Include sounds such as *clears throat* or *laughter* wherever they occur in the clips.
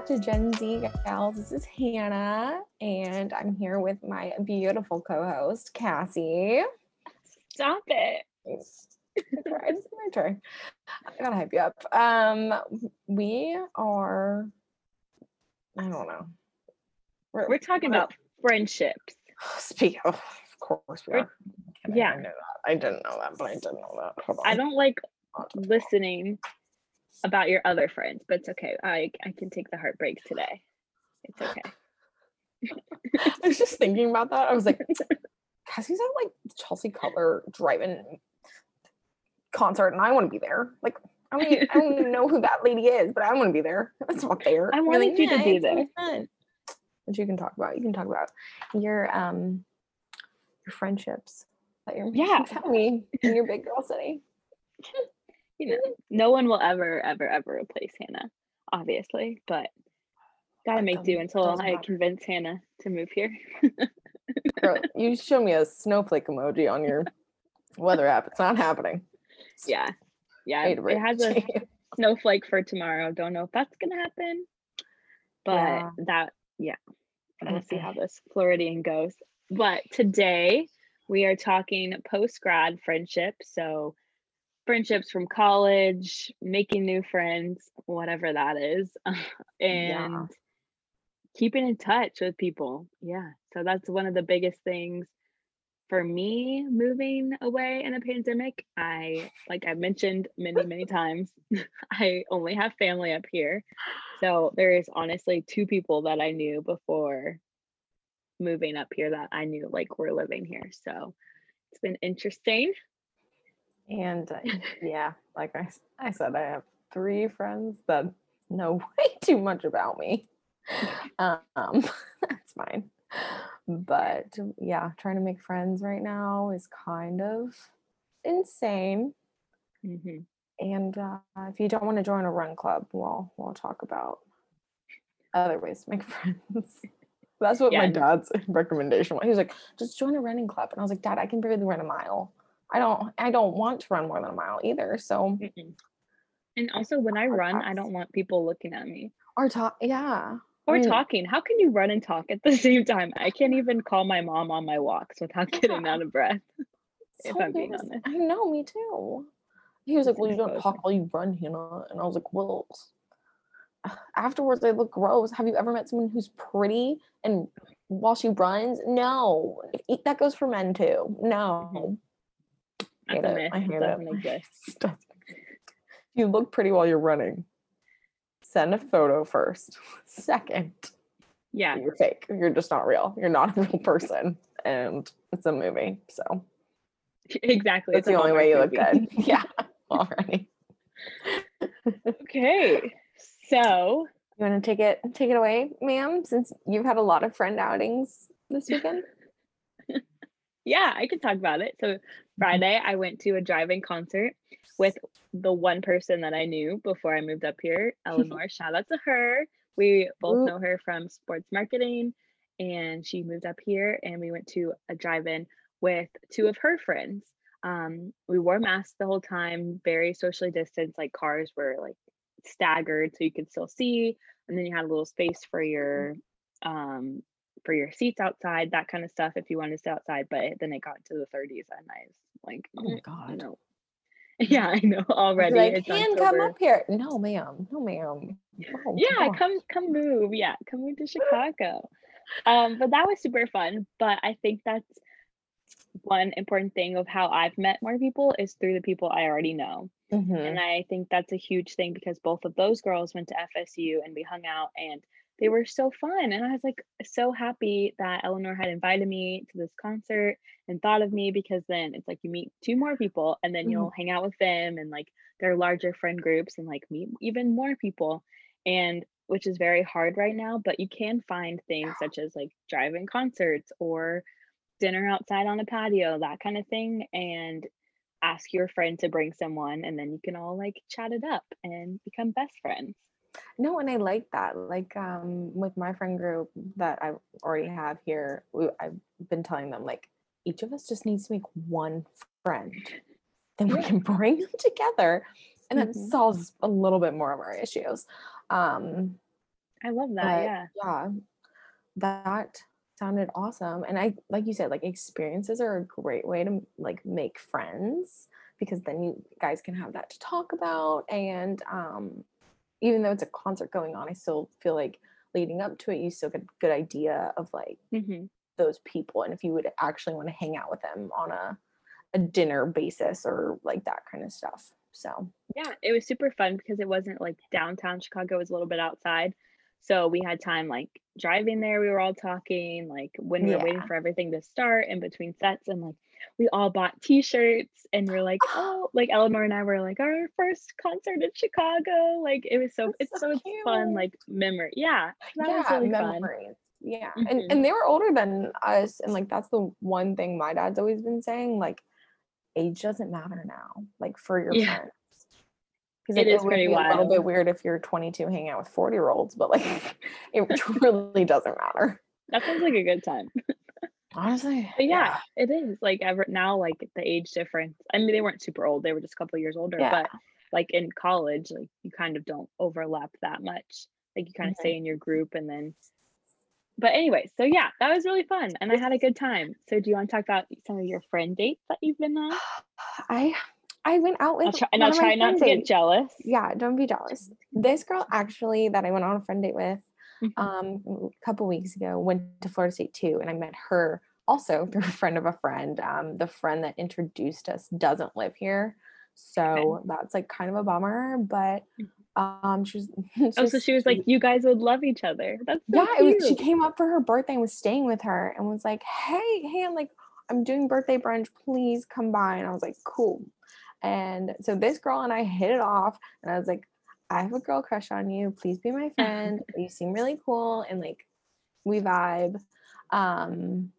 back to Gen Z Gals. This is Hannah, and I'm here with my beautiful co-host Cassie. Stop it. *laughs* It's my turn. I gotta hype you up. Um, we are. I don't know. We're, talking about friendships. *sighs* Speak of, of course we We're- yeah. I. I didn't know that, but I didn't know that. I don't like listening about your other friends, but it's okay. I I can take the heartbreak today. It's okay. *laughs* I was just thinking about that. I was like, *laughs* Cassie's at like Chelsea Cutler driving concert, and I want to be there. Like, I don't, even, I don't know who that lady is, but I want to be there. *laughs* That's not fair. I wanted you to "Yeah, be there." fun." But you can talk about. You can talk about your um your friendships that you're Yeah. making. Tell me in your big girl city. You know, no one will ever, ever, ever replace Hannah, obviously, but gotta make do until I convince Hannah to move here. Girl, *laughs* you show me a snowflake emoji on your weather app. It's not happening. Yeah. Yeah. To It has it a *laughs* snowflake for tomorrow. Don't know if that's gonna happen. But Yeah. that yeah. We'll see how this Floridian goes. But today we are talking post grad friendship. So friendships from college, making new friends, whatever that is. *laughs* and Yeah. keeping in touch with people. Yeah. So that's one of the biggest things for me moving away in a pandemic. I, like I've mentioned many, many times, *laughs* I only have family up here. So there is honestly two people that I knew before moving up here that I knew like were living here. So it's been interesting. And uh, *laughs* yeah, like I, I said, I have three friends that know *laughs* way too much about me. *laughs* Um, that's fine. But yeah, trying to make friends right now is kind of insane. Mhm. And uh, if you don't want to join a run club, well, we'll talk about other ways to make friends. That's what my dad's recommendation was. He was like, just join a running club. And I was like, Dad, I can barely run a mile. I don't I don't want to run more than a mile either. So Mm-mm. And also, when I run, I don't want people looking at me Or talk yeah. or mean- talking. How can you run and talk at the *laughs* same time? I can't even call my mom on my walks without getting Yeah. out of breath. If so I'm being honest. I know, me too. He was like, Well, you don't talk while you run, Hannah. And I was like, Well, *sighs* afterwards they look gross. Have you ever met someone who's pretty and while she runs? No. That goes for men too. Mm-hmm. No. *laughs* That's Hate it. I hate it. doesn't exist. Doesn't exist. You look pretty while you're running. Send a photo first. *laughs* Second, Yeah. you're fake. You're just not real. You're not a real *laughs* person. And it's a movie. So Exactly. that's it's the only way you Hallmark look good. Yeah. Already. Okay. So You want to take it take it away, ma'am, since you've had a lot of friend outings this weekend? Yeah, I could talk about it. So Friday, I went to a drive-in concert with the one person that I knew before I moved up here, *laughs* Eleanor. Shout out to her. We both know her from sports marketing, and she moved up here, and we went to a drive-in with two of her friends. Um, we wore masks the whole time, very socially distanced. Like cars were like staggered, so you could still see, and then you had a little space for your um for your seats outside, that kind of stuff if you want to stay outside. But then it got to the 30s and I was like, Oh my "Mm, god. no. *laughs* Yeah, I know already. like, and come up here. No, ma'am. No, ma'am. *laughs* Oh, Yeah, gosh. come come move. Yeah, come move to Chicago. Um, but that was super fun. But I think that's one important thing of how I've met more people is through the people I already know. Mhm. And I think that's a huge thing because both of those girls went to FSU and we hung out and they were so fun. And I was like so happy that Eleanor had invited me to this concert and thought of me because then it's like you meet two more people and then Mhm. you'll hang out with them and like their larger friend groups and like meet even more people. And which is very hard right now, but you can find things such as like drive-in concerts or dinner outside on a patio, that kind of thing. And ask your friend to bring someone and then you can all like chat it up and become best friends. No, and I like that. Like um with my friend group that I already have here, we, I've been telling them like each of us just needs to make one friend. Then we can *laughs* bring them together and that Mhm. solves a little bit more of our issues. Um I love that. But yeah. yeah, that sounded awesome. And I, like you said, like experiences are a great way to like make friends because then you guys can have that to talk about. And um, even though it's a concert going on, I still feel like leading up to it, you still get a good idea of like hmm those people and if you would actually want to hang out with them on a a dinner basis or like that kind of stuff. So Yeah, it was super fun because it wasn't like downtown Chicago, it was a little bit outside. So we had time like driving there, we were all talking, like when we were waiting for everything to start in between sets, and like we all bought t-shirts and we're like, *gasps* oh, like Eleanor and I were like, our first concert in Chicago. Like it was so That's it's so so fun, like memory. Yeah, that was yeah, really fun. memories. Yeah. Mhm. And and they were older than us. And like that's the one thing my dad's always been saying. Like age doesn't matter now, like for your Yeah. friends. Because It like, is would pretty be a little bit weird if you're 22 hanging out with 40 year olds, but like *laughs* it *laughs* really doesn't matter. That sounds like a good time. *laughs* Honestly. But yeah, it is like ever now, like the age difference. I mean, they weren't super old; they were just a couple years older. Yeah. But like in college, like you kind of don't overlap that much. Like you kind of Mhm. stay in your group, and then. But anyway, so yeah, that was really fun, and I had a good time. So, do you want to talk about some of your friend dates that you've been on? *sighs* I I went out with I'll try, and I'll try not to get jealous. yeah don't be jealous this girl actually that i went on a friend date with Mhm. um a couple weeks ago went to florida state too and i met her also *laughs* through a friend of a friend um the friend that introduced us doesn't live here so that's like kind of a bummer but um she was *laughs* Oh, so she was like, "You guys would love each other." That's so yeah it was she came up for her birthday and was staying with her and was like hey hey i'm like i'm doing birthday brunch please come by and i was like cool and so this girl and i hit it off and i was like i have a girl crush on you please be my *laughs* friend you seem really cool and like we vibe um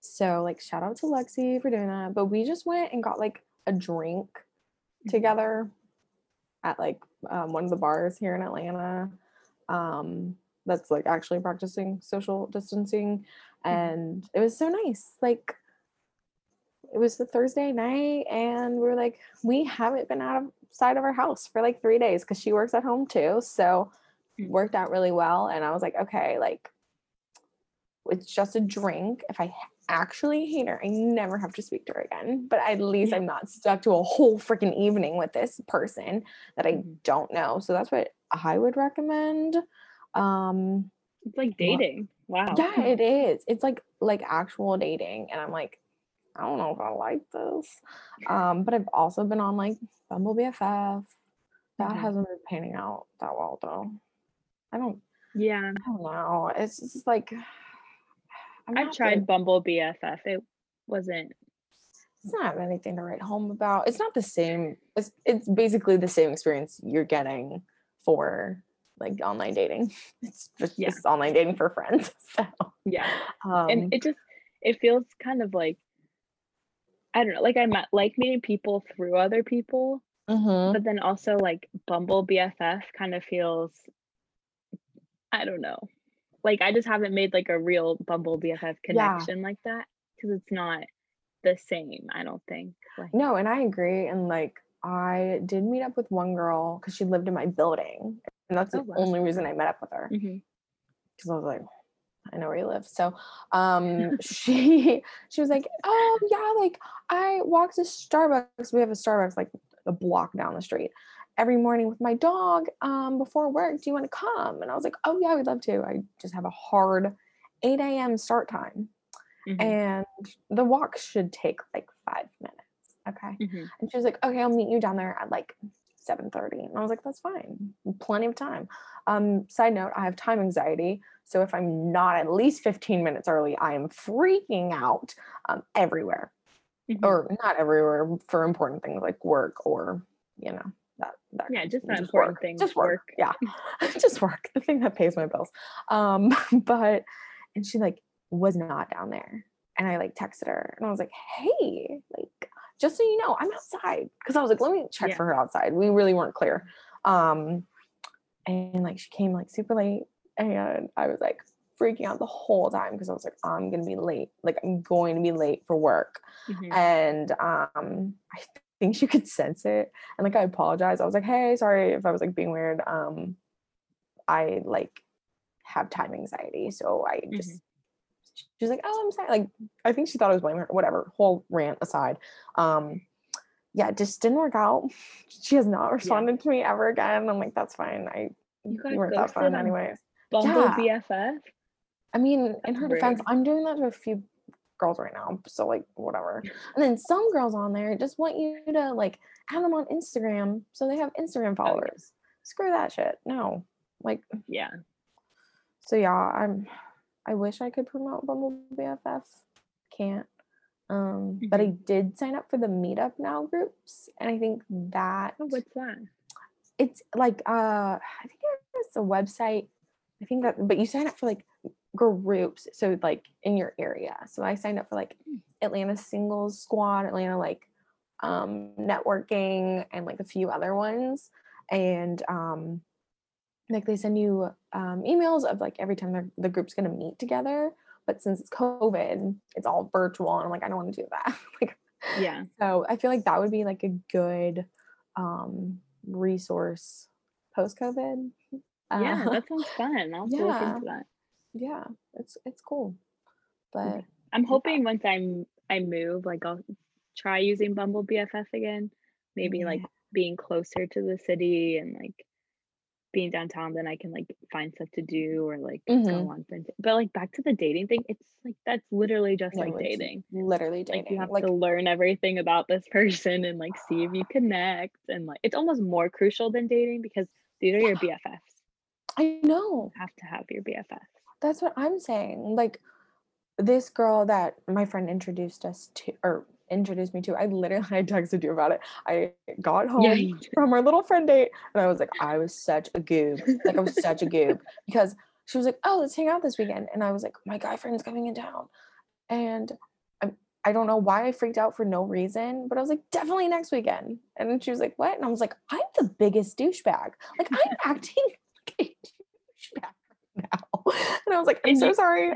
so like shout out to lexi for doing that but we just went and got like a drink Mhm. together at like um, one of the bars here in Atlanta. Um, that's like actually practicing social distancing, and it was so nice. Like it was the Thursday night, and we were like, we haven't been out of sight of our house for like three days because she works at home too. So Mm. worked out really well, and I was like, okay, like it's just a drink. If I actually hate her, I never have to speak to her again. But at least Yeah. I'm not stuck to a whole freaking evening with this person that I Mhm. don't know. So that's what I would recommend. Um It's like dating. Wow. yeah, it is. It's like like actual dating. And I'm like, I don't know if I like this. Um, but I've also been on like Bumble BFF. That Mhm. hasn't been panning out that well though. I don't Yeah. I don't know. It's just like I've tried the- Bumble BFF. It wasn't. it's not anything to write home about. It's not the same. It's it's basically the same experience you're getting for like online dating. *laughs* It's just, Yeah. just online dating for friends. *laughs* So Yeah. um, and it just it feels kind of like I don't know, like I met like meeting people through other people, mhm. but then also like Bumble BFF kind of feels I don't know. Like I just haven't made like a real Bumble BFF connection like that because it's not the same, I don't think. Like no, and I agree. And like I did meet up with one girl because she lived in my building, and that's Oh, the wow. only reason I met up with her. Because I was like, I know where you live. So *laughs* um she *laughs* she was like, Oh yeah, like I walk to Starbucks. We have a Starbucks like a block down the street every morning with my dog um before work. Do you want to come? And I was like, Oh yeah, we'd love to. I just have a hard 8 a.m. start time. Mhm. And the walk should take like five minutes. Okay. Mhm. And she was like, okay, I'll meet you down there at like 7:30. And I was like, that's fine. Plenty of time. Um, side note, I have time anxiety. So if I'm not at least 15 minutes early, I am freaking out um, everywhere. Mhm. Or not everywhere for important things like work or, you know, that that Yeah, just not important work. things, Just work. work. Yeah. *laughs* *laughs* just work. The thing that pays my bills. Um, *laughs* but and she like was not down there. And I like texted her and I was like, hey, like just so you know, I'm outside. Cause I was like, let me check Yeah. for her outside. We really weren't clear. Um, and like she came like super late and I was like freaking out the whole time because I was like, I'm gonna be late. Like I'm going to be late for work. Mhm. And um I think she could sense it. And like I apologized. I was like, hey, sorry if I was like being weird. Um I like have time anxiety. So I just Mhm. She was like, "Oh, I'm sorry." Like I think she thought I was blaming her. Whatever. Whole rant aside, um, yeah, it just didn't work out. She has not responded to me ever again. I'm like, that's fine. I You got weren't that fun anyways. Bumble Yeah. BFF. I mean, in That's her defense. I'm doing that to a few girls right now. So like whatever. *laughs* And then some girls on there just want you to like add them on Instagram so they have Instagram followers. Screw that shit. No. Like Yeah. so yeah, I'm I wish I could promote Bumble BFF. Can't. Um, but I did sign up for the meetup now groups, and I think that Oh, what's that? it's like uh I think it's a website. I think that but you sign up for like groups, so like in your area. So I signed up for like Hmm. Atlanta singles squad, Atlanta like um networking and like a few other ones. And um like they send you um emails of like every time the group's gonna meet together. But since it's COVID, it's all virtual. And I'm like, I don't want to do that. *laughs* like Yeah. so I feel like that would be like a good um resource post COVID. Yeah, Uh, that *laughs* sounds fun. I'll to look yeah. into that. yeah, it's it's cool. But I'm hoping once I'm I move, like I'll try using Bumble BFF again. Maybe like being closer to the city and like being downtown, then I can like find stuff to do or like Mhm. go on. But like back to the dating thing, it's like that's literally just no, like dating. literally Like dating. you have Like, to learn everything about this *laughs* person and like see if you *sighs* connect and like it's almost more crucial than dating because these are your BFFs. I know. You have to have your BFFs. That's what I'm saying. Like this girl that my friend introduced us to or introduced me to, I literally *laughs* I texted you about it. I got home Yeah, *laughs* from our little friend date and I was like, I was such a goob. Like I was such a goob *laughs* because she was like, Oh, let's hang out this weekend. And I was like, My guy friend's coming in town. And I I don't know why I freaked out for no reason, but I was like, definitely next weekend. And she was like, What? And I was like, I'm the biggest douchebag. Like I'm acting like a douchebag right now. And I was like, I'm so sorry.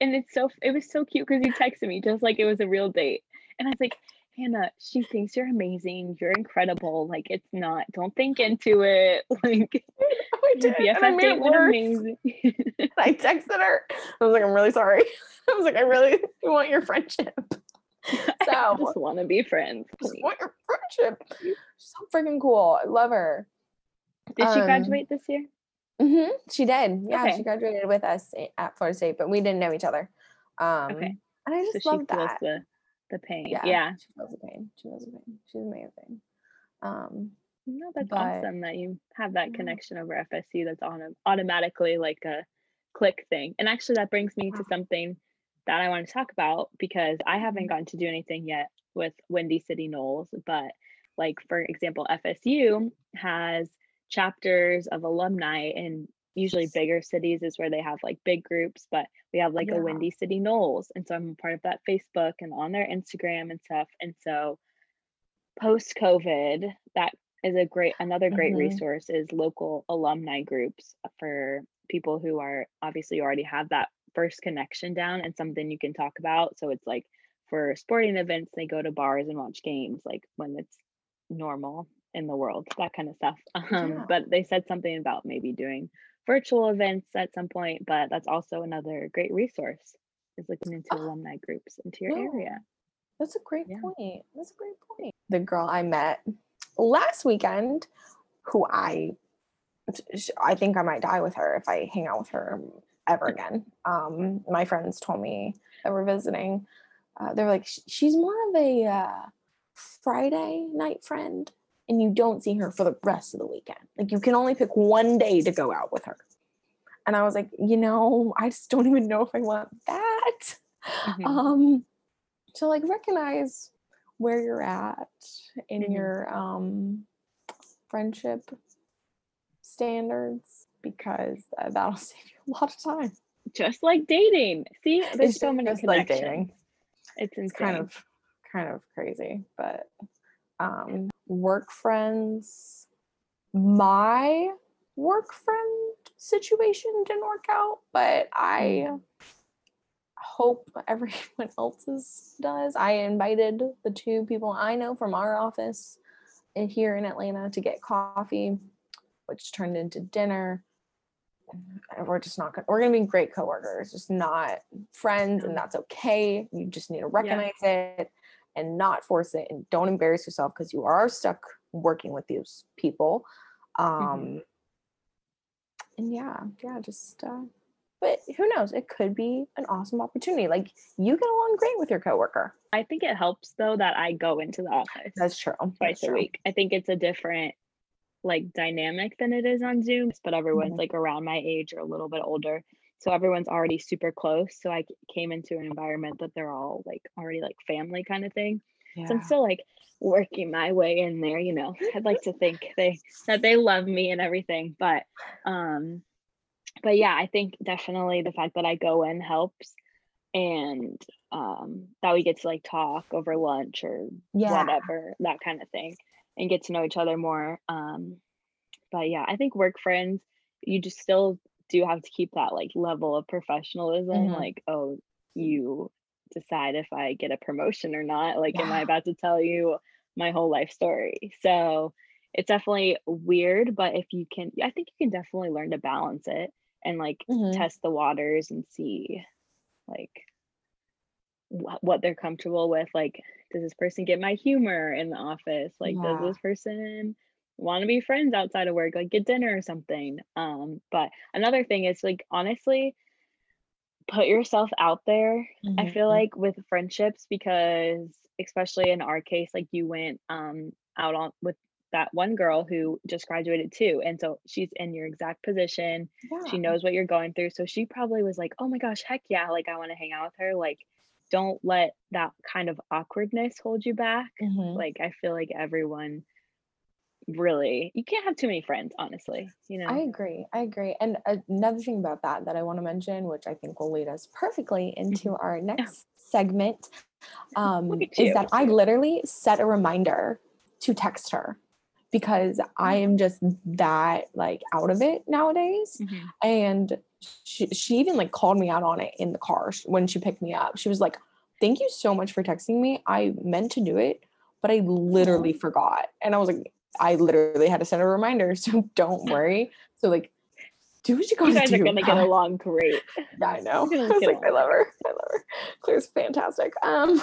And it's so it was so cute because you texted me just like it was a real date and i was like hannah she thinks you're amazing you're incredible like it's not don't think into it *laughs* like *laughs* I your did. And I made it amazing *laughs* I texted her. I was like, I'm really sorry. I was like, I really want your friendship. So I just want to be friends just want your friendship. She's so freaking cool. I love her. did she Um, graduate this year hmm She did. Yeah, Okay. she graduated with us at Florida State, but we didn't know each other. Um, Okay. And I just she love that. the the pain yeah, yeah, She feels the pain. She feels the pain. She's amazing. Um, no that's but- awesome that you have that Yeah. connection over FSU. that's on automatically like a click thing and actually that brings me to something that i want to talk about because i haven't Mhm. gotten to do anything yet with windy city noles but like for example fsu has chapters of alumni in usually bigger cities is where they have like big groups but we have like Yeah. a windy city noles and so i'm a part of that facebook and on their instagram and stuff and so post covid that is a great another great Mhm. resource is local alumni groups for people who are obviously already have that first connection down and something you can talk about so it's like for sporting events they go to bars and watch games like when it's normal in the world that kind of stuff *laughs* um Yeah. but they said something about maybe doing virtual events at some point but that's also another great resource is looking into Ah, alumni groups into your no. area That's a great Yeah. point. That's a great point. The girl I met last weekend, who I, I think I might die with her if I hang out with her ever again. Um, my friends told me that we're visiting. Uh, they're like, she's more of a uh, Friday night friend, and you don't see her for the rest of the weekend. Like you can only pick one day to go out with her. And I was like, you know, I just don't even know if I want that. Mhm. Um, so like recognize where you're at in Mhm. your um friendship standards because tha- that'll *laughs* save you a lot of time. just like dating see there's It's so many just like dating. it's It's kind of kind of crazy, but um work friends my work friend situation didn't work out, but I hope *laughs* everyone else's does. I invited the two people I know from our office in here in Atlanta to get coffee, which turned into dinner. we're just not gonna we're gonna be great coworkers, just not friends, and that's okay. You just need to recognize it and not force it and don't embarrass yourself because you are stuck working with these people. Um and yeah, yeah, just uh but who knows? It could be an awesome opportunity. Like you get along great with your coworker. I think it helps though that I go into the office That's true. twice That's a true. week. I think it's a different like dynamic than it is on Zoom, but everyone's Mhm. like around my age or a little bit older. So everyone's already super close. So i came into an environment that they're all like already like family kind of thing. Yeah. So I'm still like working my way in there, you know. I'd like to think they that they love me and everything, but um but yeah, I think definitely the fact that I go in helps and um that we get to like talk over lunch or yeah. whatever, that kind of thing and get to know each other more. Um but yeah, I think work friends you just still do have to keep that like level of professionalism Mhm. like oh you decide if I get a promotion or not. Like, am I about to tell you my whole life story? So it's definitely weird, but if you can, I think you can definitely learn to balance it and like Mhm. test the waters and see like what, what they're comfortable with. Like, does this person get my humor in the office? Like, does this person want to be friends outside of work, like get dinner or something? Um, but another thing is like, honestly, put yourself out there I feel Mhm. like with friendships because especially in our case, like you went um out on with that one girl who just graduated too. And so she's in your exact position. Yeah. She knows what you're going through. So she probably was like, Oh my gosh, heck yeah, like I want to hang out with her. Like, don't let that kind of awkwardness hold you back. Mhm. Like I feel like everyone really you can't have too many friends, honestly. You know? I agree. I agree. And another thing about that that I want to mention, which I think will lead us perfectly into our next segment, um, is that I literally set a reminder to text her because I am just that like out of it nowadays. Mhm. And she, she even like called me out on it in the car when she picked me up. She was like, "Thank you so much for texting me. I meant to do it, but I literally forgot." And I was like, "I literally had to send a reminder, *laughs* so don't *laughs* worry." So like, do what you gotta *laughs* You guys do. are gonna get along great. Yeah, I know. I was like, I love her. I love her. Claire's fantastic. Um,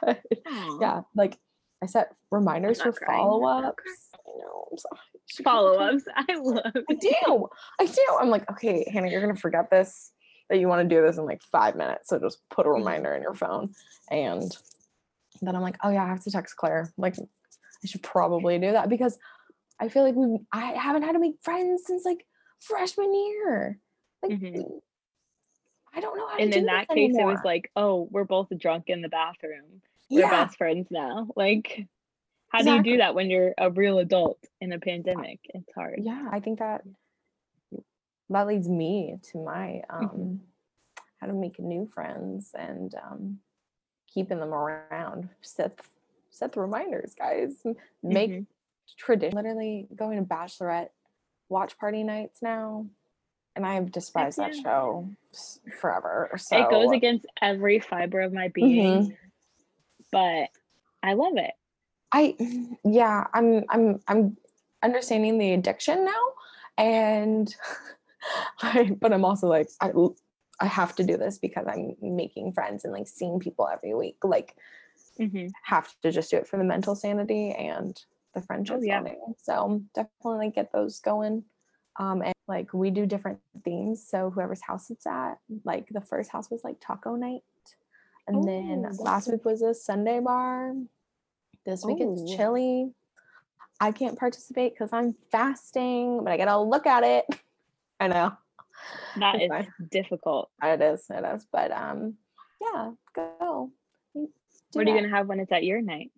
but Aw. yeah, like I set reminders for not crying. I'm follow ups. I know. I'm sorry. Follow ups. I love I do. I do. I'm like, okay, Hannah, you're gonna forget this. That you want to do this in like five minutes. So just put a Mhm. reminder in your phone. And then I'm like, oh yeah, I have to text Claire. Like, I should probably do that because I feel like we I haven't had to make friends since like freshman year. Like Mhm. I don't know how to and in that case it was like oh we're both drunk in the bathroom we're yeah, best friends now like how do you do that when you're a real adult in a pandemic it's hard yeah. I think that that leads me to my um Mhm. how to make new friends and um keeping them around. Set the reminders, guys. Make Mhm. tradition. Literally going to bachelorette watch party nights now, and I have despised that show forever. So it goes against every fiber of my being Mhm. but i love it I *clears throat* yeah, I'm I'm I'm understanding the addiction now and *laughs* I, but I'm also like I I have to do this because I'm making friends and like seeing people every week. Like Mhm. have to just do it for the mental sanity and the friendship Oh, yeah. So definitely get those going. Um and like we do different themes. So whoever's house it's at, like the first house was like taco night. And then Oh, last week was a sundae bar. This week it's Oh. chili. I can't participate because I'm fasting, but I gotta look at it. *laughs* I know. that It's is fine. difficult It is, it is. But um yeah, go. Do what are you gonna have when it's at your night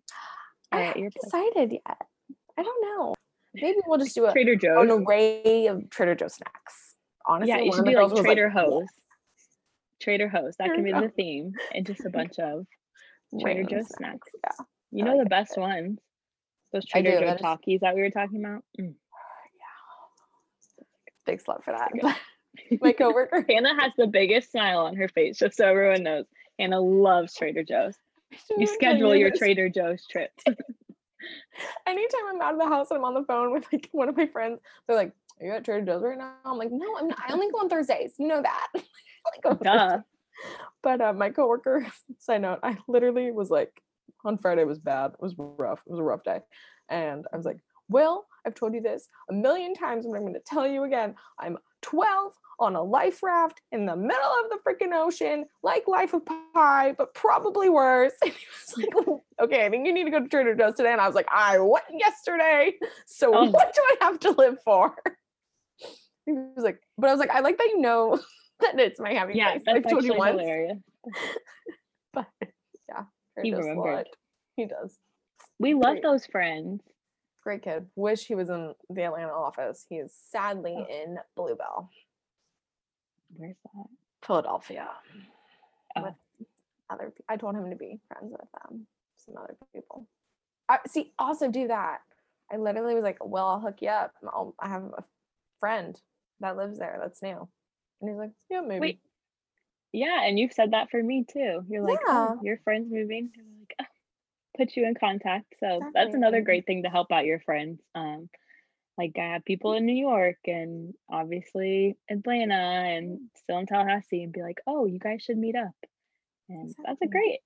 I haven't decided yet. I don't know. Maybe we'll just do a, trader Joe's. an joe's array of Trader Joe snacks. Honestly, yeah you should be like trader "Yeah, hose trader hose that can be the theme and just a bunch of *laughs* Trader Joe's snacks. Yeah. You know like the it. best ones. Those Trader do, Joe that is- Talkies that we were talking about. Mm. *sighs* Big slut for that. my coworker. *laughs* Hannah has the biggest smile on her face, just so everyone knows. Hannah loves Trader Joe's. You schedule your. Trader Joe's trips. *laughs* Anytime I'm out of the house and I'm on the phone *laughs* with like one of my friends, they're like, Are you at Trader Joe's right now? I'm like, No, I'm not. I only go on Thursdays. You know that. *laughs* Go Duh. But uh, my coworker, side note, I literally was like, on Friday was bad. It was rough. It was a rough day. And I was like, Well, I've told you this a million times, but I'm going to tell you again. I'm 12 on a life raft in the middle of the freaking ocean, like Life of Pi, but probably worse. *laughs* And he was like, *laughs* Okay, I think you need to go to Trader Joe's today. And I was like, I went yesterday. So Oh. what do I have to live for? *laughs* He was like, But I was like, I like that you know that it's my happy Yeah, place. that's I've told you actually once. hilarious. But yeah, Trader He remembered. He does. We love Great. those friends. Great kid. Wish he was in the Atlanta office. He is sadly Oh. in Bluebell, Where's that? Philadelphia. Oh. With other, I told him to be friends with um, some other people. I see. Also, do that. I literally was like, "Well, I'll hook you up. I'll, I have a friend that lives there. That's new." And he's like, "Yeah, maybe." Wait. Yeah, and you've said that for me too. You're like, Yeah. oh, your friend's moving. And we're like, oh, put you in contact. So that's another great thing to help out your friends. Um, like I have people in New York and obviously Atlanta and still in Tallahassee, and be like, oh, you guys should meet up. And that's a great,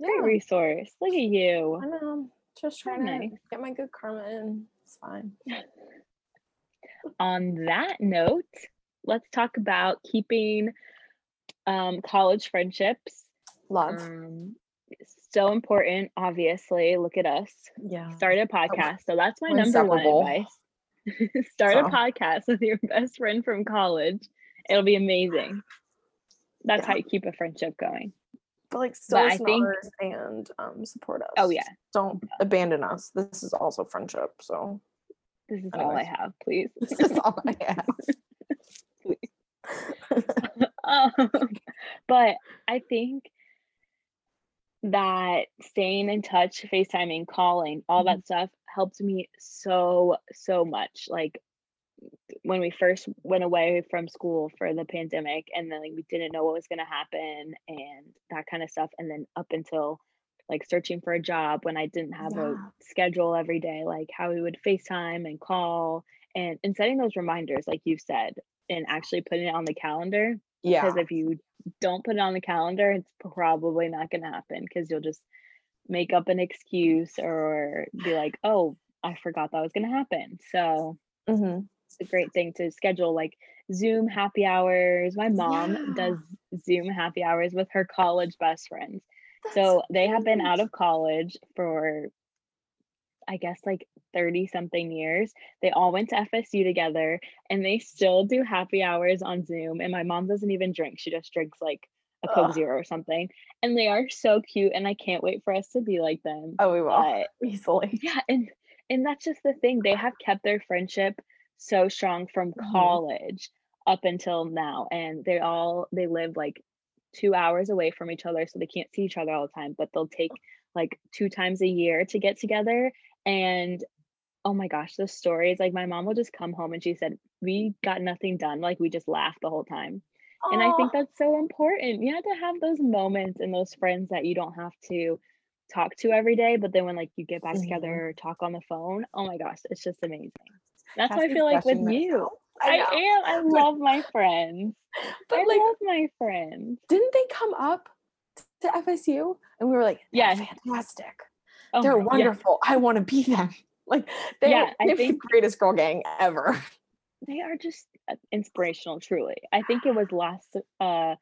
great Yeah, resource. Look at you. I know. Just trying to nice. get my good karma in. It's fine. on that note, let's talk about keeping um, college friendships. Love. Um, so important, obviously. Look at us. yeah. Start a podcast. So that's my number one advice. *laughs* Start a podcast with your best friend from college. It'll be amazing. That's how you keep a friendship going. But like still listen think- and um support us. Oh, yeah. Don't abandon us. This is also friendship. So This is all I have, please. *laughs* this is all I have. *laughs* um, but I think that staying in touch, FaceTiming, calling, all mm-hmm. that stuff helped me so, so much. Like when we first went away from school for the pandemic and then like, we didn't know what was going to happen and that kind of stuff. And then up until like searching for a job when I didn't have a schedule every day, like how we would FaceTime and call and, and setting those reminders, like you said, and actually putting it on the calendar yeah. because if you don't put it on the calendar it's probably not going to happen because you'll just make up an excuse or be like oh i forgot that was going to happen so Mhm. it's a great thing to schedule like zoom happy hours my mom Yeah. does zoom happy hours with her college best friends That's so they have been out of college for i guess like 30 something years they all went to fsu together and they still do happy hours on zoom and my mom doesn't even drink she just drinks like a coke Ugh. zero or something and they are so cute and i can't wait for us to be like them Oh, we will but *laughs* easily. yeah and and that's just the thing they have kept their friendship so strong from Mhm. college up until now and they all they live like two hours away from each other so they can't see each other all the time but they'll take like two times a year to get together and oh my gosh the stories like my mom will just come home and she said we got nothing done like we just laughed the whole time and I think that's so important. You have to have those moments and those friends that you don't have to talk to every day, but then when like you get back Mhm. together or talk on the phone, oh my gosh, it's just amazing. That's how I feel like with you. myself. I, am. I love my friends. *laughs* But I like, love my friends. didn't they come up to FSU? And we were like, Yeah. fantastic. Oh, They're yeah. wonderful. I want to be them. Like they, Yeah, I they have the think- greatest girl gang ever. *laughs* They are just uh, inspirational, truly. I think it was last uh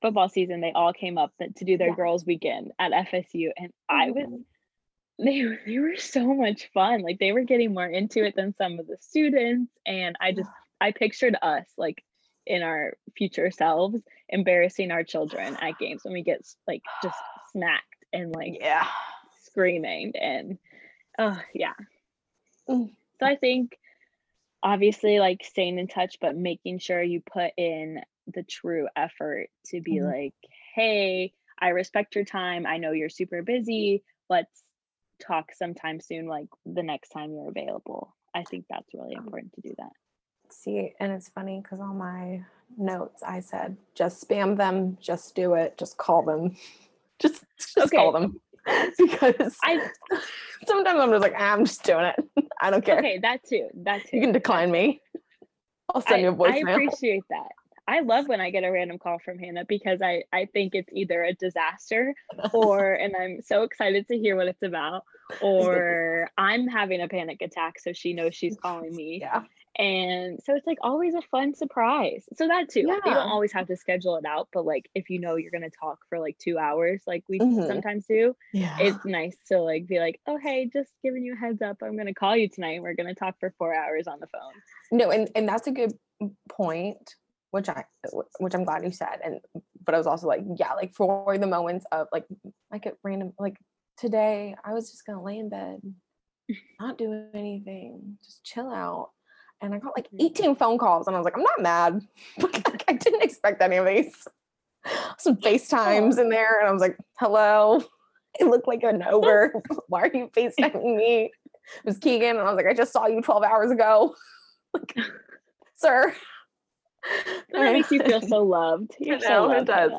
football season they all came up to do their Yeah. girls weekend at FSU and I was Mhm. they were- they were so much fun. Like they were getting more into it than some of the students, and I just I pictured us like in our future selves embarrassing our children at games when we get like just smacked and like Yeah. screaming and oh yeah. Mm. So I think obviously like staying in touch, but making sure you put in the true effort to be Mhm. like, hey, I respect your time. I know you're super busy. Let's talk sometime soon, like the next time you're available. I think that's really Um, important to do that. See, and it's funny because on my notes I said just spam them, just do it, just call them, *laughs* just just call them *laughs* because I *laughs* sometimes I'm just like "Ah, I'm just doing it. *laughs* I don't care. okay, that too. That too. You can decline me. I'll send I, you a voicemail. I appreciate that. I love when I get a random call from Hannah because I I think it's either a disaster or and I'm so excited to hear what it's about or I'm having a panic attack so she knows she's calling me. yeah. And so it's like always a fun surprise. So that too. You don't always have to schedule it out, but like if you know you're gonna talk for like two hours, like we Mhm. sometimes do, Yeah. it's nice to like be like, oh hey, just giving you a heads up. I'm gonna call you tonight. We're gonna talk for four hours on the phone. no, and, and that's a good point, which I which I'm glad you said. And but I was also like, yeah, like for the moments of like like at random like today, I was just gonna lay in bed, *laughs* not do anything, just chill out. And I got like Mhm. 18 phone calls, and I was like, I'm not mad. *laughs* I didn't expect any of these. Some FaceTimes in there, and I was like, hello. *laughs* It looked like an over. *laughs* Why are you FaceTiming me? It was Keegan, and I was like, I just saw you 12 hours ago. Like, sir. That makes you feel so loved. You're so know, it does.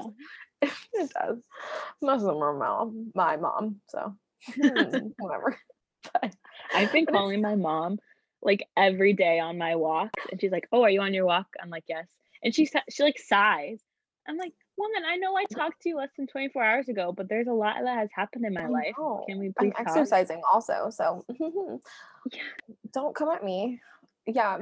It does. Most of them are mom, my mom, so hmm, whatever. But I've been calling my mom like every day on my walks, and she's like, "Oh, are you on your walk?" I'm like, "Yes," and she she like sighs. I'm like, "Woman, I know I talked to you less than 24 hours ago, but there's a lot that has happened in my I life. know. Can we please?" I'm talk?" exercising also, so *laughs* Yeah. don't come at me. Yeah.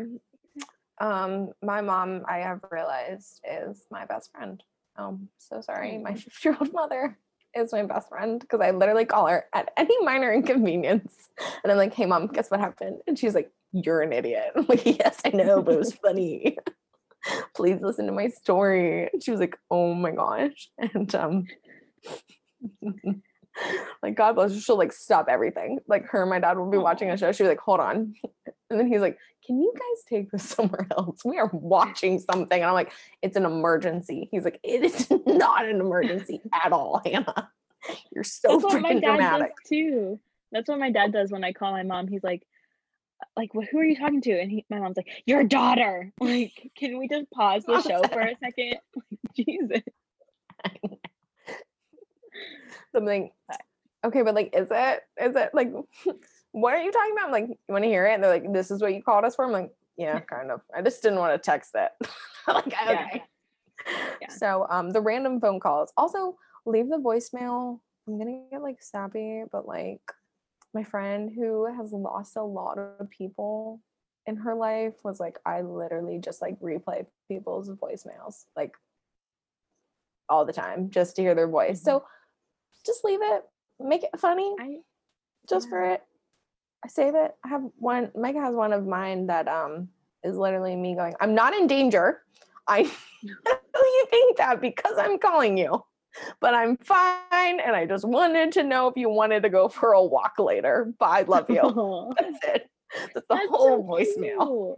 Um, my mom, I have realized, is my best friend. Um, so sorry. My Aw. 50 year old mother is my best friend because I literally call her at any minor inconvenience. And I'm like, hey, mom, guess what happened? And she's like, you're an idiot. I'm *laughs* like, yes, I know, but it was funny. *laughs* Please listen to my story. She was like, oh my gosh. *laughs* And um, like God bless her, she'll like stop everything. Like her and my dad will be watching a show. She'll be like, hold on. And then he's like, Can you guys take this somewhere else? We are watching something. And I'm like, It's an emergency. He's like, It is not an emergency at all, Hannah. You're so That's what my dad dramatic. does too. That's what my dad does when I call my mom. He's like, like, "Wh- who are you talking to? And he, my mom's like, your daughter. *laughs* Like, can we just pause the show for a second? *laughs* Like, Jesus. *laughs* Something okay, but like, is it is it like what are you talking about? I'm like, you want to hear it? And they're like, This is what you called us for? I'm like, Yeah, kind of. I just didn't want to text it. like, Yeah. okay. Yeah. So um the random phone calls. Also leave the voicemail. I'm gonna get like sappy, but like my friend who has lost a lot of people in her life was like, I literally just like replay people's voicemails like all the time just to hear their voice. So just leave it, make it funny I just for it. I save it. I have one. Micah has one of mine that um is literally me going, I'm not in danger. I *laughs* *laughs* know you think that because I'm calling you, but I'm fine. And I just wanted to know if you wanted to go for a walk later. Bye. Love you. *laughs* That's it. That's the that's whole so voicemail.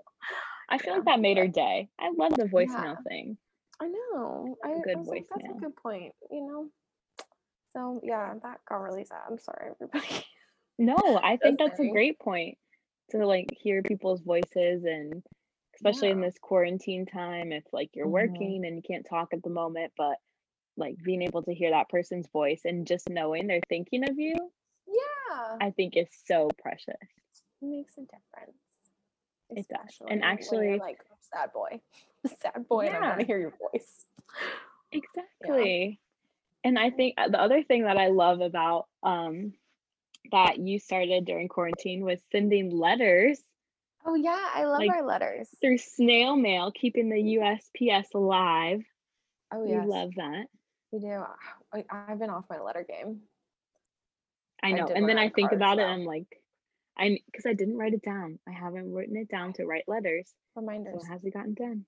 I feel Yeah. like that made her day. I love the voicemail Yeah. thing. I know. I, I good was like, that's a good point. You know. So yeah, that got really sad. I'm sorry, everybody. No, I *laughs* think Just that's a great point to like hear people's voices and especially in this quarantine time if like you're Mhm. working and you can't talk at the moment but like being able to hear that person's voice and just knowing they're thinking of you Yeah. I think is so precious. It makes a difference. It does. And actually- like sad boy, *laughs* sad boy, and I want to hear your voice. Exactly. And I think uh, the other thing that I love about um that you started during quarantine was sending letters Oh yeah, I love Like, our letters. through snail mail, keeping the USPS alive. Oh We yes, love that. We do. I, I've been off my letter game. I I know. did and then I think about it I'm like, I because I didn't write it down. I haven't written it down to write letters, so Reminders. it hasn't gotten done.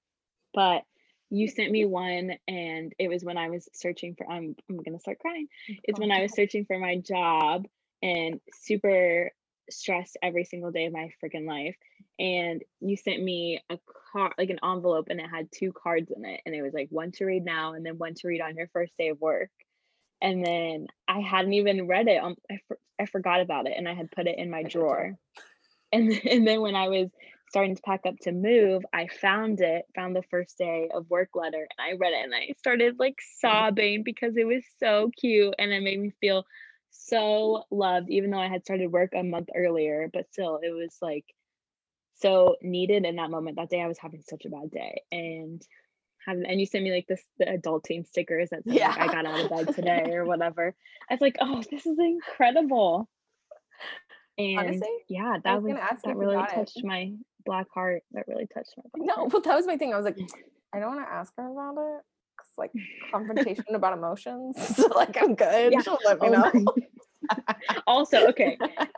But you sent me *laughs* one, and it was when I was searching for. I'm I'm gonna start crying. It's when I oh. was searching for my job and super stressed every single day of my freaking life. And you sent me a card, like an envelope, and it had two cards in it, and it was like one to read now, and then one to read on your first day of work. And then I hadn't even read it. Um, I, for, I forgot about it, and I had put it in my I did too. drawer. And *laughs* and then when I was starting to pack up to move, I found it, found the first day of work letter, and I read it, and I started like sobbing because it was so cute, and it made me feel so loved, even though I had started work a month earlier. But still, it was like so needed in that moment. That day I was having such a bad day and having and you sent me like this the adulting stickers that said, like, I got out of bed *laughs* today or whatever. I was like, oh, this is incredible. And Honestly, yeah, I that was was gonna ask that really got it. touched my black heart. That really touched my black No, heart. well, that was my thing. I was like, I don't want to ask her about it. Like *laughs* confrontation about emotions. So *laughs* like I'm good. Yeah. *laughs* Let me Oh know. also, okay,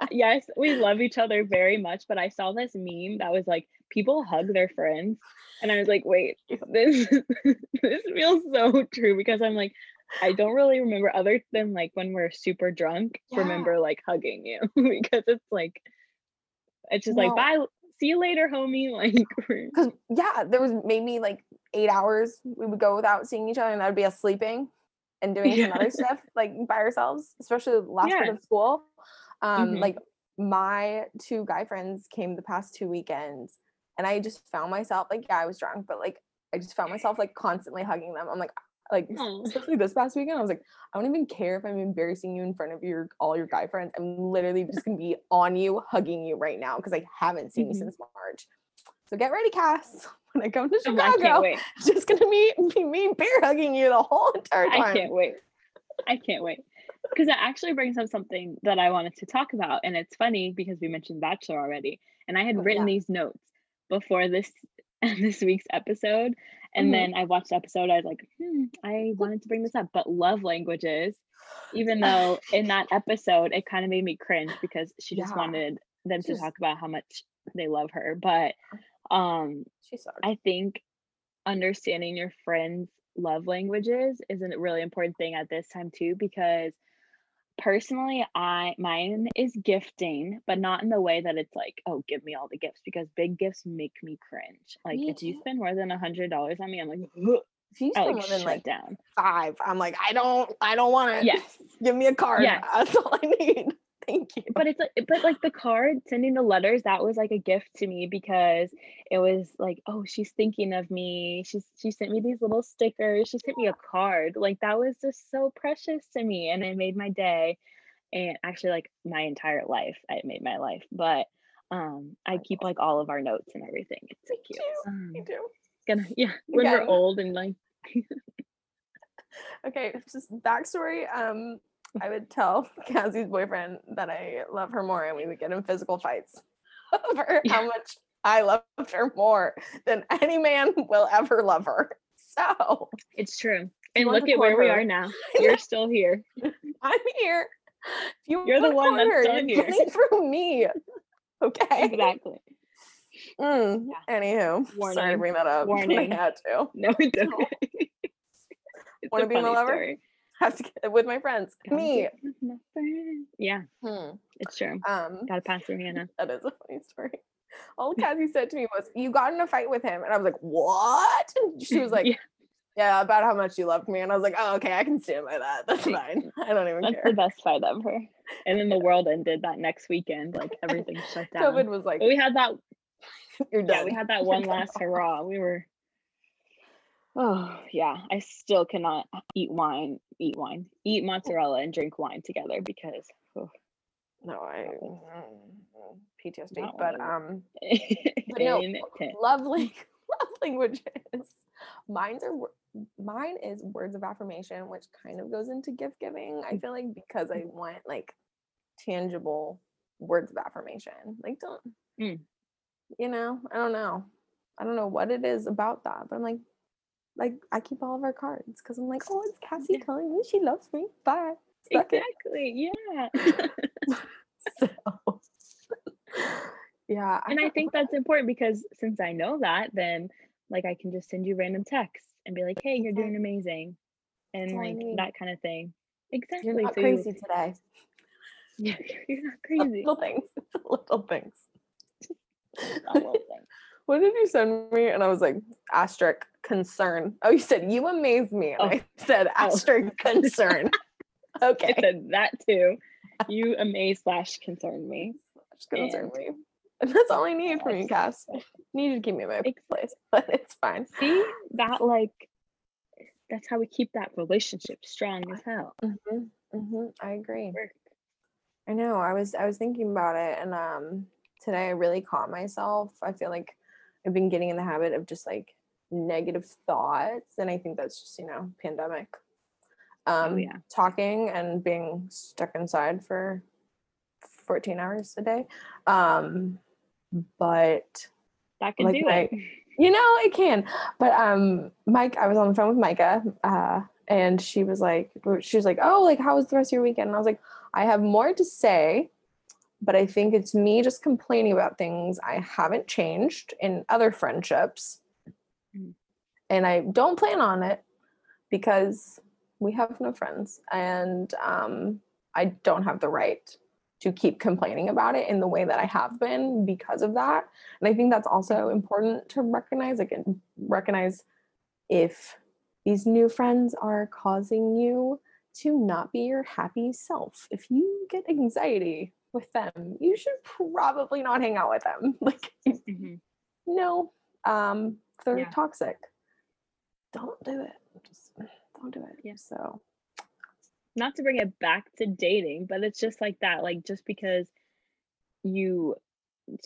yes, we love each other very much, but I saw this meme that was like people hug their friends, and I was like, wait, this this feels so true because I'm like, I don't really remember other than like when we're super drunk, Yeah. remember like hugging you because it's like, it's just like bye, see you later, homie. *laughs* Like, Because yeah, there was maybe like eight hours we would go without seeing each other, and that would be us sleeping and *laughs* doing some other stuff like by ourselves, especially the last Yeah. of school. Um, Mhm. like my two guy friends came the past two weekends, and I just found myself like yeah, I was drunk, but like I just found myself like constantly hugging them. I'm like like es- *laughs* especially this past weekend, I was like, I don't even care if I'm embarrassing you in front of your all your guy friends. I'm literally just gonna be on you, hugging you right now because I haven't seen you Mhm. since March. So get ready, Cass. *laughs* When I come to Oh, I Chicago, can't wait. it's *laughs* just gonna be, be me bear hugging you the whole entire time. I can't wait. I can't wait. Because that actually brings up something that I wanted to talk about. And it's funny because we mentioned Bachelor already. And I had Oh, written yeah. these notes before this this week's episode. And Mhm. then I watched the episode, I was like, hmm, I wanted to bring this up. But love languages, even *sighs* though in that episode it kind of made me cringe because she just Yeah. wanted them to talk about how much they love her. But um. I think understanding your friends' love languages is a really important thing at this time too, because personally, I mine is gifting, but not in the way that it's like, oh, give me all the gifts, because big gifts make me cringe. Like Me if you spend more than a hundred dollars on me, I'm like, "Ugh," if you I oh, spend like more than shut like down. five, I'm like, I don't, I don't want it. Yes. *laughs* Give me a card. Yes. *laughs* That's all I need. Thank you. but it's like but like the card sending the letters that was like a gift to me because it was like oh she's thinking of me she's she sent me these little stickers she sent me a card like that was just so precious to me and it made my day and actually like my entire life it made my life but um i keep like all of our notes and everything it's so cute too. um, too. gonna yeah *laughs* when we're old and like *laughs* *laughs* Okay, just backstory. Um, I would tell *laughs* Cassie's boyfriend that I love her more, and we would get in physical fights *laughs* over *laughs* Yeah. how much I loved her more than any man will ever love her. So it's true and look at where court we are now you're still here I'm here. If you You're the one that's her, still here. through me. Okay. exactly Mm, Anywho, sorry to bring that up. Warning. I had to. No, it's okay. it's Wanna be my lover? story. *laughs* Have to get with my friends. Me. my friend. Yeah, Hmm. it's true. Um, Gotta pass through Hannah. *laughs* That is a funny story. All *laughs* Cassie said to me was, "You got in a fight with him," and I was like, "What?" And she was like, Yeah. "Yeah, about how much you loved me," and I was like, "Oh, okay, I can stand by that. That's fine. I don't even That's care." the best fight ever. And then the world ended that next weekend. Like everything shut down. COVID was like, But we had that. "You're Yeah, we had that one last hurrah. We were. Oh yeah, I still cannot eat wine, eat wine, eat mozzarella, and drink wine together because. oh, No, I PTSD, Not but um, *laughs* But no, *laughs* *laughs* lovely love languages. Mine's are mine is words of affirmation, which kind of goes into gift giving. I feel like because I want like tangible words of affirmation. Like don't Mm. you know, I don't know. I don't know what it is about that, but I'm like like I keep all of our cards because I'm like, oh, it's Cassie Yeah. telling me she loves me. Bye. Suck it. Exactly. Yeah. *laughs* So *laughs* yeah. and I think that's important because since I know that, then like I can just send you random texts and be like, "Hey, you're doing amazing," and like that kind of thing. Exactly. you're not so you- crazy today. *laughs* Yeah, you're not crazy. Little things. Little things. Little things. What did you send me? And I was like, asterisk concern. Oh, you said you amaze me. And Oh. I *laughs* said asterisk *laughs* concern. *laughs* I okay. said that too. You amaze slash concern me. Concern and- me. And that's all I need from you. Cass. You need to keep me in my place, but it's fine. See that like that's how we keep that relationship strong as hell. hmm hmm I agree. I know. I was I was thinking about it, and um, today I really caught myself. I feel like I've been getting in the habit of just like negative thoughts. And I think that's just, you know, pandemic. Um, Oh, yeah. talking and being stuck inside for 14 hours a day. Um, but That can Like do my- it. *laughs* you know it can but um mike i was on the phone with micah uh and she was like she was like oh like how was the rest of your weekend and i was like i have more to say but i think it's me just complaining about things i haven't changed in other friendships. And i don't plan on it because we have no friends and um i don't have the right to keep complaining about it in the way that i have been because of that and I think that's also important to recognize, like and recognize if these new friends are causing you to not be your happy self. If you get anxiety with them, you should probably not hang out with them. *laughs* Like Mhm. no, um, they're Yeah. toxic. Don't do it. Just *sighs* don't do it. Yeah. So Not to bring it back to dating, but it's just like that. Like just because you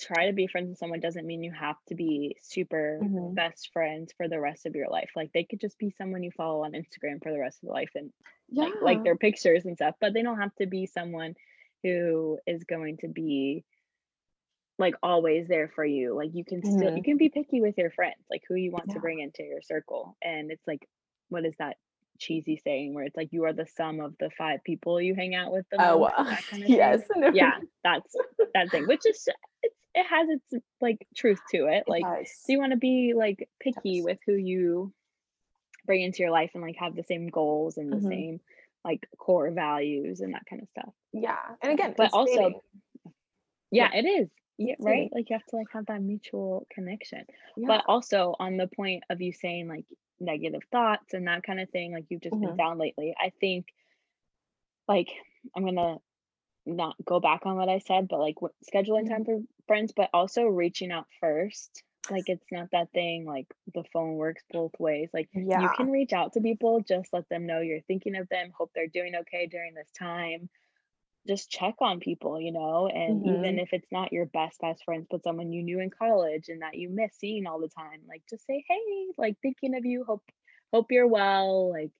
try to be friends with someone doesn't mean you have to be super Mhm. best friends for the rest of your life. Like they could just be someone you follow on Instagram for the rest of the life and yeah, like, like their pictures and stuff, but they don't have to be someone who is going to be like always there for you. Like you can still Mhm. you can be picky with your friends, like who you want Yeah. to bring into your circle. And it's like what is that cheesy saying where it's like you are the sum of the five people you hang out with the oh most, uh, that *laughs* kind of yes. Yeah, that's that thing. Which is it's it has its like truth to it. Like Yes. so you want to be like picky with who you bring into your life and like have the same goals and the Mhm. same like core values and that kind of stuff. yeah. And again, But also- dating. Yeah, it is. Yeah, right? Like you have to like have that mutual connection. yeah. But also on the point of you saying like negative thoughts and that kind of thing, like you've just been Mhm. down lately. I think like I'm gonna not go back on what I said, but like w- scheduling Mhm. time for friends, but also reaching out first. Like it's not that thing like the phone works both ways. Like you can reach out to people, just let them know you're thinking of them, hope they're doing okay during this time. Just check on people, you know, and even if it's not your best best friends, but someone you knew in college and that you miss seeing all the time, like just say, "Hey, like thinking of you, hope hope you're well, like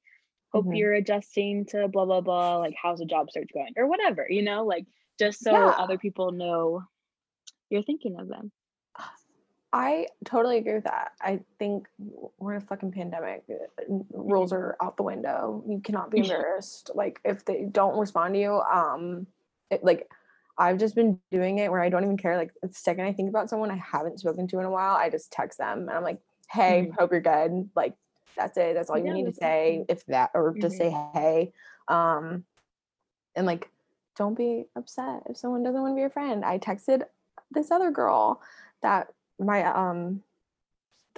hope Mhm. you're adjusting to blah blah blah, like how's the job search going or whatever, you know, like just so Yeah. other people know you're thinking of them." I totally agree with that. I think we're in a fucking pandemic. uh, Rules are out the window. You cannot be *laughs* embarrassed. Like if they don't respond to you, um, it, like I've just been doing it where I don't even care. Like the second I think about someone I haven't spoken to in a while, I just text them and I'm like, "Hey, hope you're good." Like that's it. That's all you Yeah, need to say. awesome. If that, or just say hey, um, and like don't be upset if someone doesn't want to be your friend. I texted this other girl that my um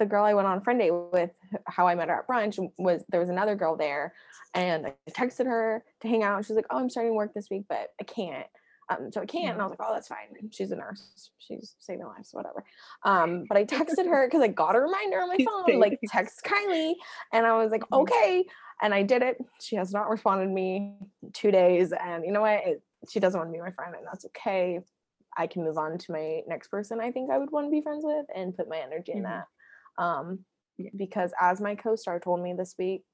the girl I went on a friend date with, how I met her at brunch was there was another girl there, and I texted her to hang out. She's like, "Oh, I'm starting work this week, but I can't." Um, so I can't, and I was like, "Oh, that's fine." She's a nurse. She's saving lives, whatever. Um, but I texted her because I got a reminder on my *laughs* phone, like text Kylie, and I was like. "Okay," and I did it. She has not responded to me in two days, and you know what? It, she doesn't want to be my friend, and that's okay. I can move on to my next person I think I would want to be friends with and put my energy in Mhm. that. Um, Yeah. because as my co-star told me this week,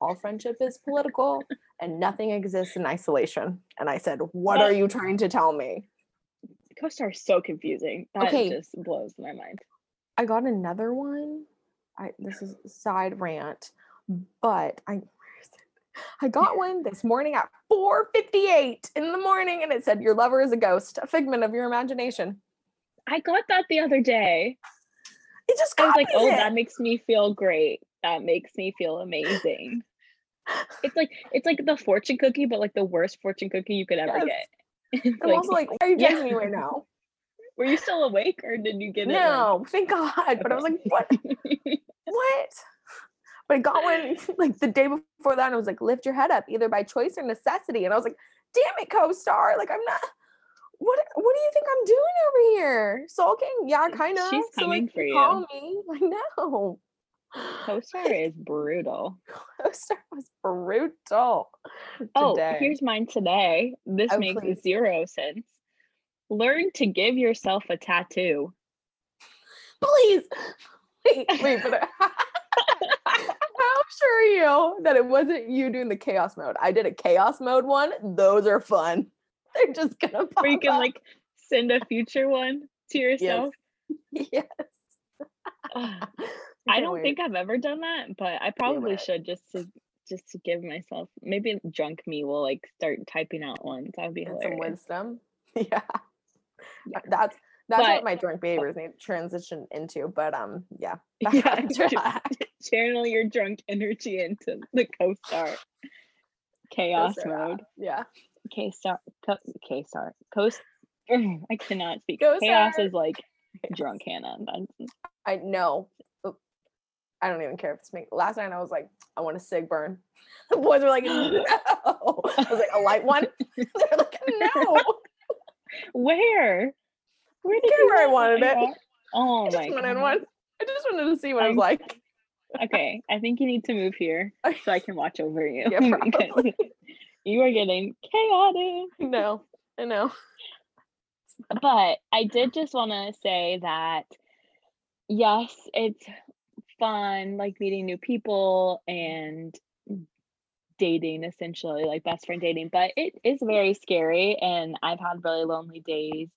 all friendship is political and nothing exists in isolation. And I said, What are you trying to tell me? Co-star is so confusing. That Okay. just blows my mind. I got another one. I this is side rant, but I where is it? I got one this morning at 4:58 in the morning, and it said, "Your lover is a ghost, a figment of your imagination." I got that the other day. It just I was like, oh, it. that makes me feel great. That makes me feel amazing. It's like it's like the fortune cookie, but like the worst fortune cookie you could ever Yes. get. It's *laughs* I'm like, also like, why are you yeah. judging me right now? *laughs* were you still awake or did you get it? No, thank God. But I was like, what? *laughs* What? But I got one *laughs* like the day before that, and I was like, lift your head up, either by choice or necessity. And I was like, damn it, co-star. Like, I'm not. What what do you think I'm doing over here? Sulking? Yeah, kind of. She's coming for you. Call me. *laughs* I know. Co-star *laughs* is brutal. Co-star was brutal Oh, here's mine today. This Oh, makes please. zero sense. learn to give yourself a tattoo. Please. Wait, wait, but how sure you that it wasn't you doing the chaos mode? I did a chaos mode one. Those are fun. *laughs* They're just gonna pop you can up. like send a future one to yourself. *laughs* yes. Ugh, *laughs* I don't wait. think I've ever done that, but I probably should just to just to give myself maybe drunk me will like start typing out ones. That would be some wisdom. Yeah. Yeah. That's that's But- what my drunk behaviors need to transition into. But um yeah. *laughs* Yeah, back to ju- that. Channel your drunk energy into the co-star chaos mode. Yeah. K-star, co- K-star, coast. *laughs* I cannot speak. Go, chaos is like drunk Hannah. I know. I don't even care if it's me. Last night I was like, I want a cig burn. *laughs* The boys were like, no. *gasps* I was like, a light one. They're like, no. where. Where did you where I wanted it. Oh *laughs* I my just wanted god. one. I just wanted to see what it I'm- was like. Okay, I think you need to move here *laughs* so I can watch over you. Yeah, *laughs* probably. you are getting chaotic. No, I know. But I did just want to say that yes, it's fun, like meeting new people and dating essentially, like best friend dating, but it is very scary. And I've had really lonely days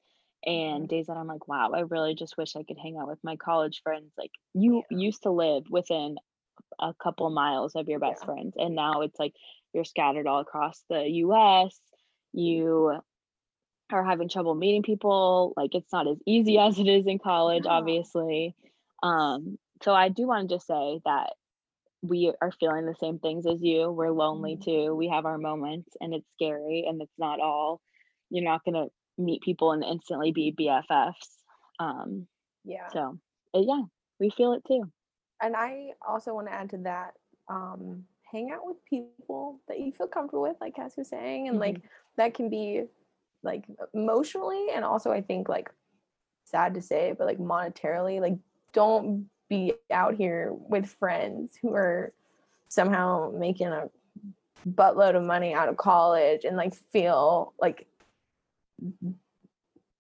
and days that I'm like, wow, I really just wish I could hang out with my college friends. Like you used to live within a couple miles of your best Yeah. friends, and now it's like you're scattered all across the US. You are having trouble meeting people. Like it's not as easy *laughs* as it is in college, No. obviously. Um, so I do want to just say that we are feeling the same things as you. We're lonely Mhm. too. We have our moments and it's scary and it's not all you're not gonna meet people and instantly be BFFs. Um, Yeah. so uh, yeah, we feel it too. And I also want to add to that, um, hang out with people that you feel comfortable with, like Cass was saying, and like that can be like emotionally and also I think like sad to say, but like monetarily, like don't be out here with friends who are somehow making a buttload of money out of college and like feel like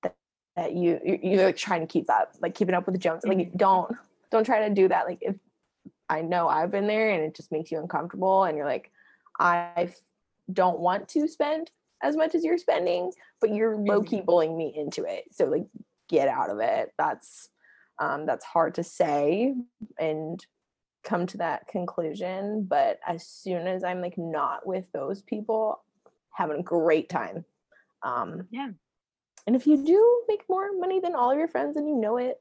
that, that you you- you're like trying to keep up, like keeping up with the Jones. Like don't don't try to do that. Like if I know I've been there and it just makes you uncomfortable and you're like, I don't want to spend as much as you're spending, but you're low key bullying me into it. So like get out of it. That's um that's hard to say and come to that conclusion. But as soon as I'm like not with those people, having a great time. Um Yeah. and if you do make more money than all of your friends and you know it,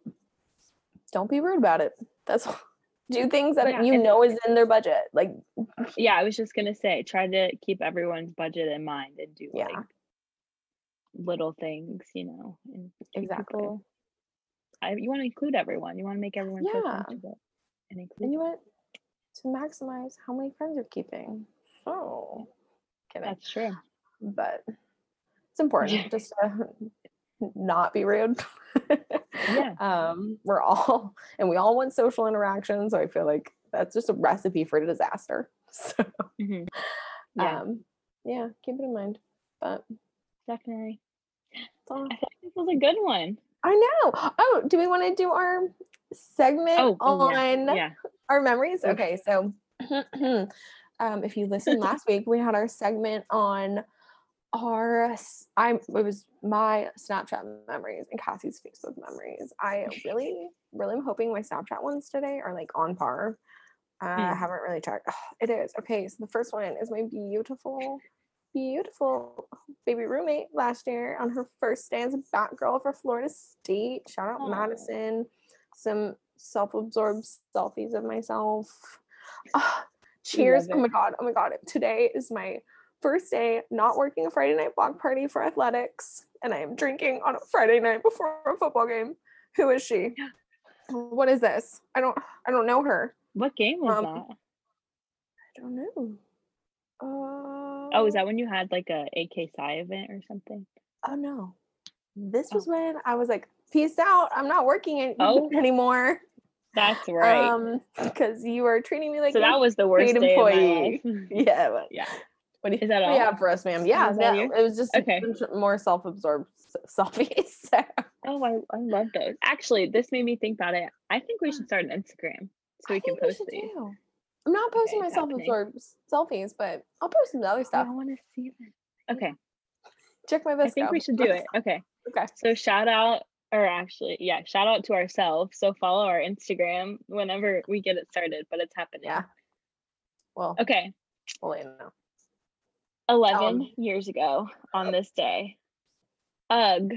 don't be rude about it. That's all. *laughs* Do things that Yeah, you know is in their budget. Like, *laughs* Yeah, I was just gonna say, try to keep everyone's budget in mind and do Yeah. like little things, you know. And Exactly. people- I, you want to include everyone. You want to make everyone feel Yeah. comfortable and include. and you want to maximize how many friends you're keeping. Oh, kidding. That's true. but it's important just to *laughs* not be rude. Yeah. *laughs* Um, we're all and we all want social interaction, so I feel like that's just a recipe for disaster. *laughs* So Mhm. Yeah, um yeah, keep it in mind. But definitely. I think this was a good one. I know. Oh, do we want to do our segment Oh, oh, on yeah. our memories? Okay, so *clears throat* um, if you listened last week, we had our segment on our s- I it was my Snapchat memories and Cassie's Facebook memories. I really, really am hoping my Snapchat ones today are like on par. Uh, I Mm. haven't really checked. it is okay. So the first one is my beautiful, beautiful baby roommate last year on her first day as a bat girl for Florida State. Shout out. Madison. Some self-absorbed selfies of myself. Ah, cheers. Oh my god. Oh my god. Today is my first day not working a Friday night block party for athletics, and I am drinking on a Friday night before a football game. Who is she? What is this? I don't I don't know her. What game was Um, that? I don't know. Uh, Oh, is that when you had like a AK Psi event or something? Oh no. This Oh. was when I was like, peace out. I'm not working an- Oh. *laughs* anymore. That's right. Um, because you were treating me like so a- that was the worst employee. of my life. *laughs* yeah. But yeah. What do you, Is that do all? have for us, ma'am? Yeah, Was that no, you? it was just Okay. more self-absorbed selfies. So, *laughs* Oh, I, I love those. Actually, this made me think about it. I think we should start an Instagram so we I can we post should these. too. I'm not posting Okay, it's myself happening. absorbed selfies, but I'll post some other stuff. I want to see them. Okay, Check my best. I think we should do it. Okay, *laughs* Okay. so shout out, or actually, yeah, shout out to ourselves. So follow our Instagram whenever we get it started, but it's happening. Yeah. Well, Okay, we'll let you know. 11 Um, years ago on this day. Ugh!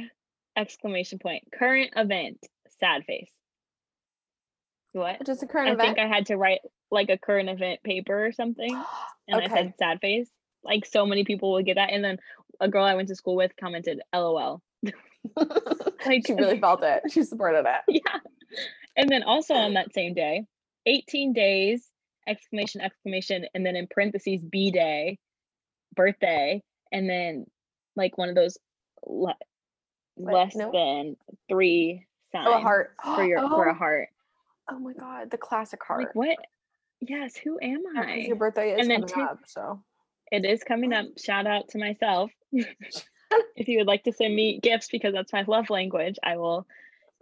Exclamation point. Current event. Sad face. What? Just a current I event. I think I had to write like a current event paper or something, *gasps* and I said sad face. Like so many people would get that, and then a girl I went to school with commented "LOL." *laughs* Like she really felt it. She supported it. *laughs* yeah. And then also on that same day, 18 days, exclamation, exclamation, and then in parentheses, B day, birthday, and then like one of those le- less No? than three signs Oh, a heart for your for oh, a heart. Oh my god, the classic heart. Like what? Yes, who am I? your birthday is And then coming two- up, so It is coming up. Shout out to myself. *laughs* *laughs* if you would like to send me gifts because that's my love language, I will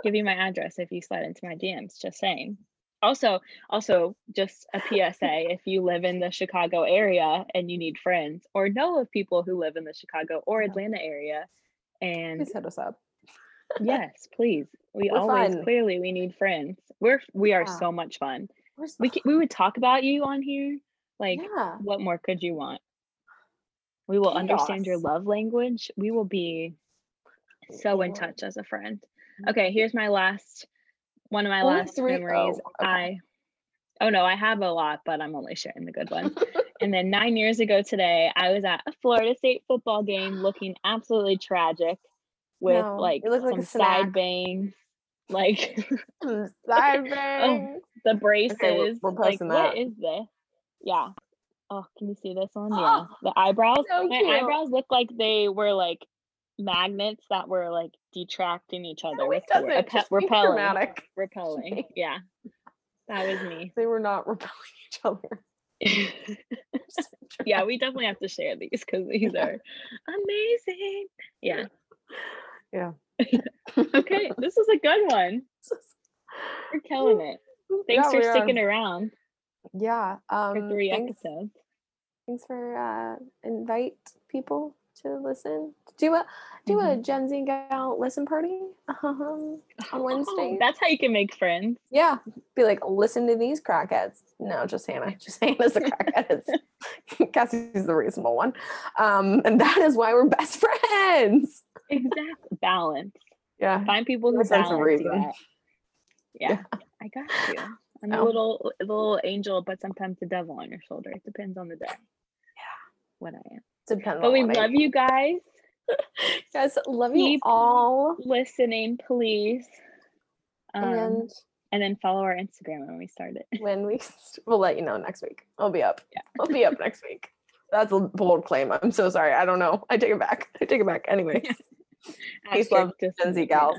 give you my address if you slide into my DMs. Just saying. Also, also just a PSA if you live in the Chicago area and you need friends or know of people who live in the Chicago or Atlanta area and please hit us up. yes, please. We We're always fun. clearly we need friends. We're we are Yeah. so much fun. We're s- We c- we would talk about you on here. Like yeah. what more could you want? We will understand your love language. We will be so in touch as a friend. Mm-hmm. Okay, here's my last one of my Only last three? memories. Oh, okay. I Oh no, I have a lot, but I'm only sharing the good ones. *laughs* and then 9 years ago today, I was at a Florida State football game looking absolutely tragic with No, like *laughs* like some a side bangs, like Mm, Side bangs. the braces. we're like posting what that. is this? Yeah. Oh, can you see this one? Yeah. *gasps* The eyebrows. So My cute. eyebrows look like they were like magnets that were like detracting each other No, with it doesn't. repe- Just being repelling. dramatic. *laughs* Repelling. Yeah. That was me. They were not repelling each other. *laughs* yeah, we definitely have to share these because these are amazing. Yeah. Yeah. *laughs* Okay. This is a good one. We're killing it. Thanks Yeah, for we are. sticking around Yeah. Um, for three thanks, episodes. Thanks for uh, invite people to listen. Do a do Mm-hmm. a Gen Z gal listen party um, on *laughs* Wednesday. That's how you can make friends. yeah, be like, listen to these crackheads. No, just Hannah. *laughs* Just Hannah's the crackhead. *laughs* Cassie's the reasonable one, um, and that is why we're best friends. Exact Balance. Yeah, Find people who sense of balance reason. out. Yeah, I got you. I'm a little a little angel, but sometimes the devil on your shoulder. It depends on the day. Yeah. What I am. Depends. But on we love you guys. *laughs* guys. Love you Keep all, Listening, please. Um, and and then follow our Instagram when we start it. when we we'll let you know next week. I'll be up. Yeah. I'll be up next week. That's a bold claim. I'm so sorry. I don't know. I take it back. I take it back. Anyway. *laughs* Peace, love, Gen Z gals.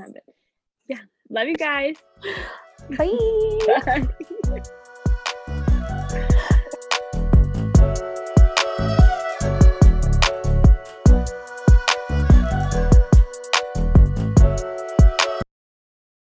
Yeah. Love you guys. Bye. *laughs* Bye.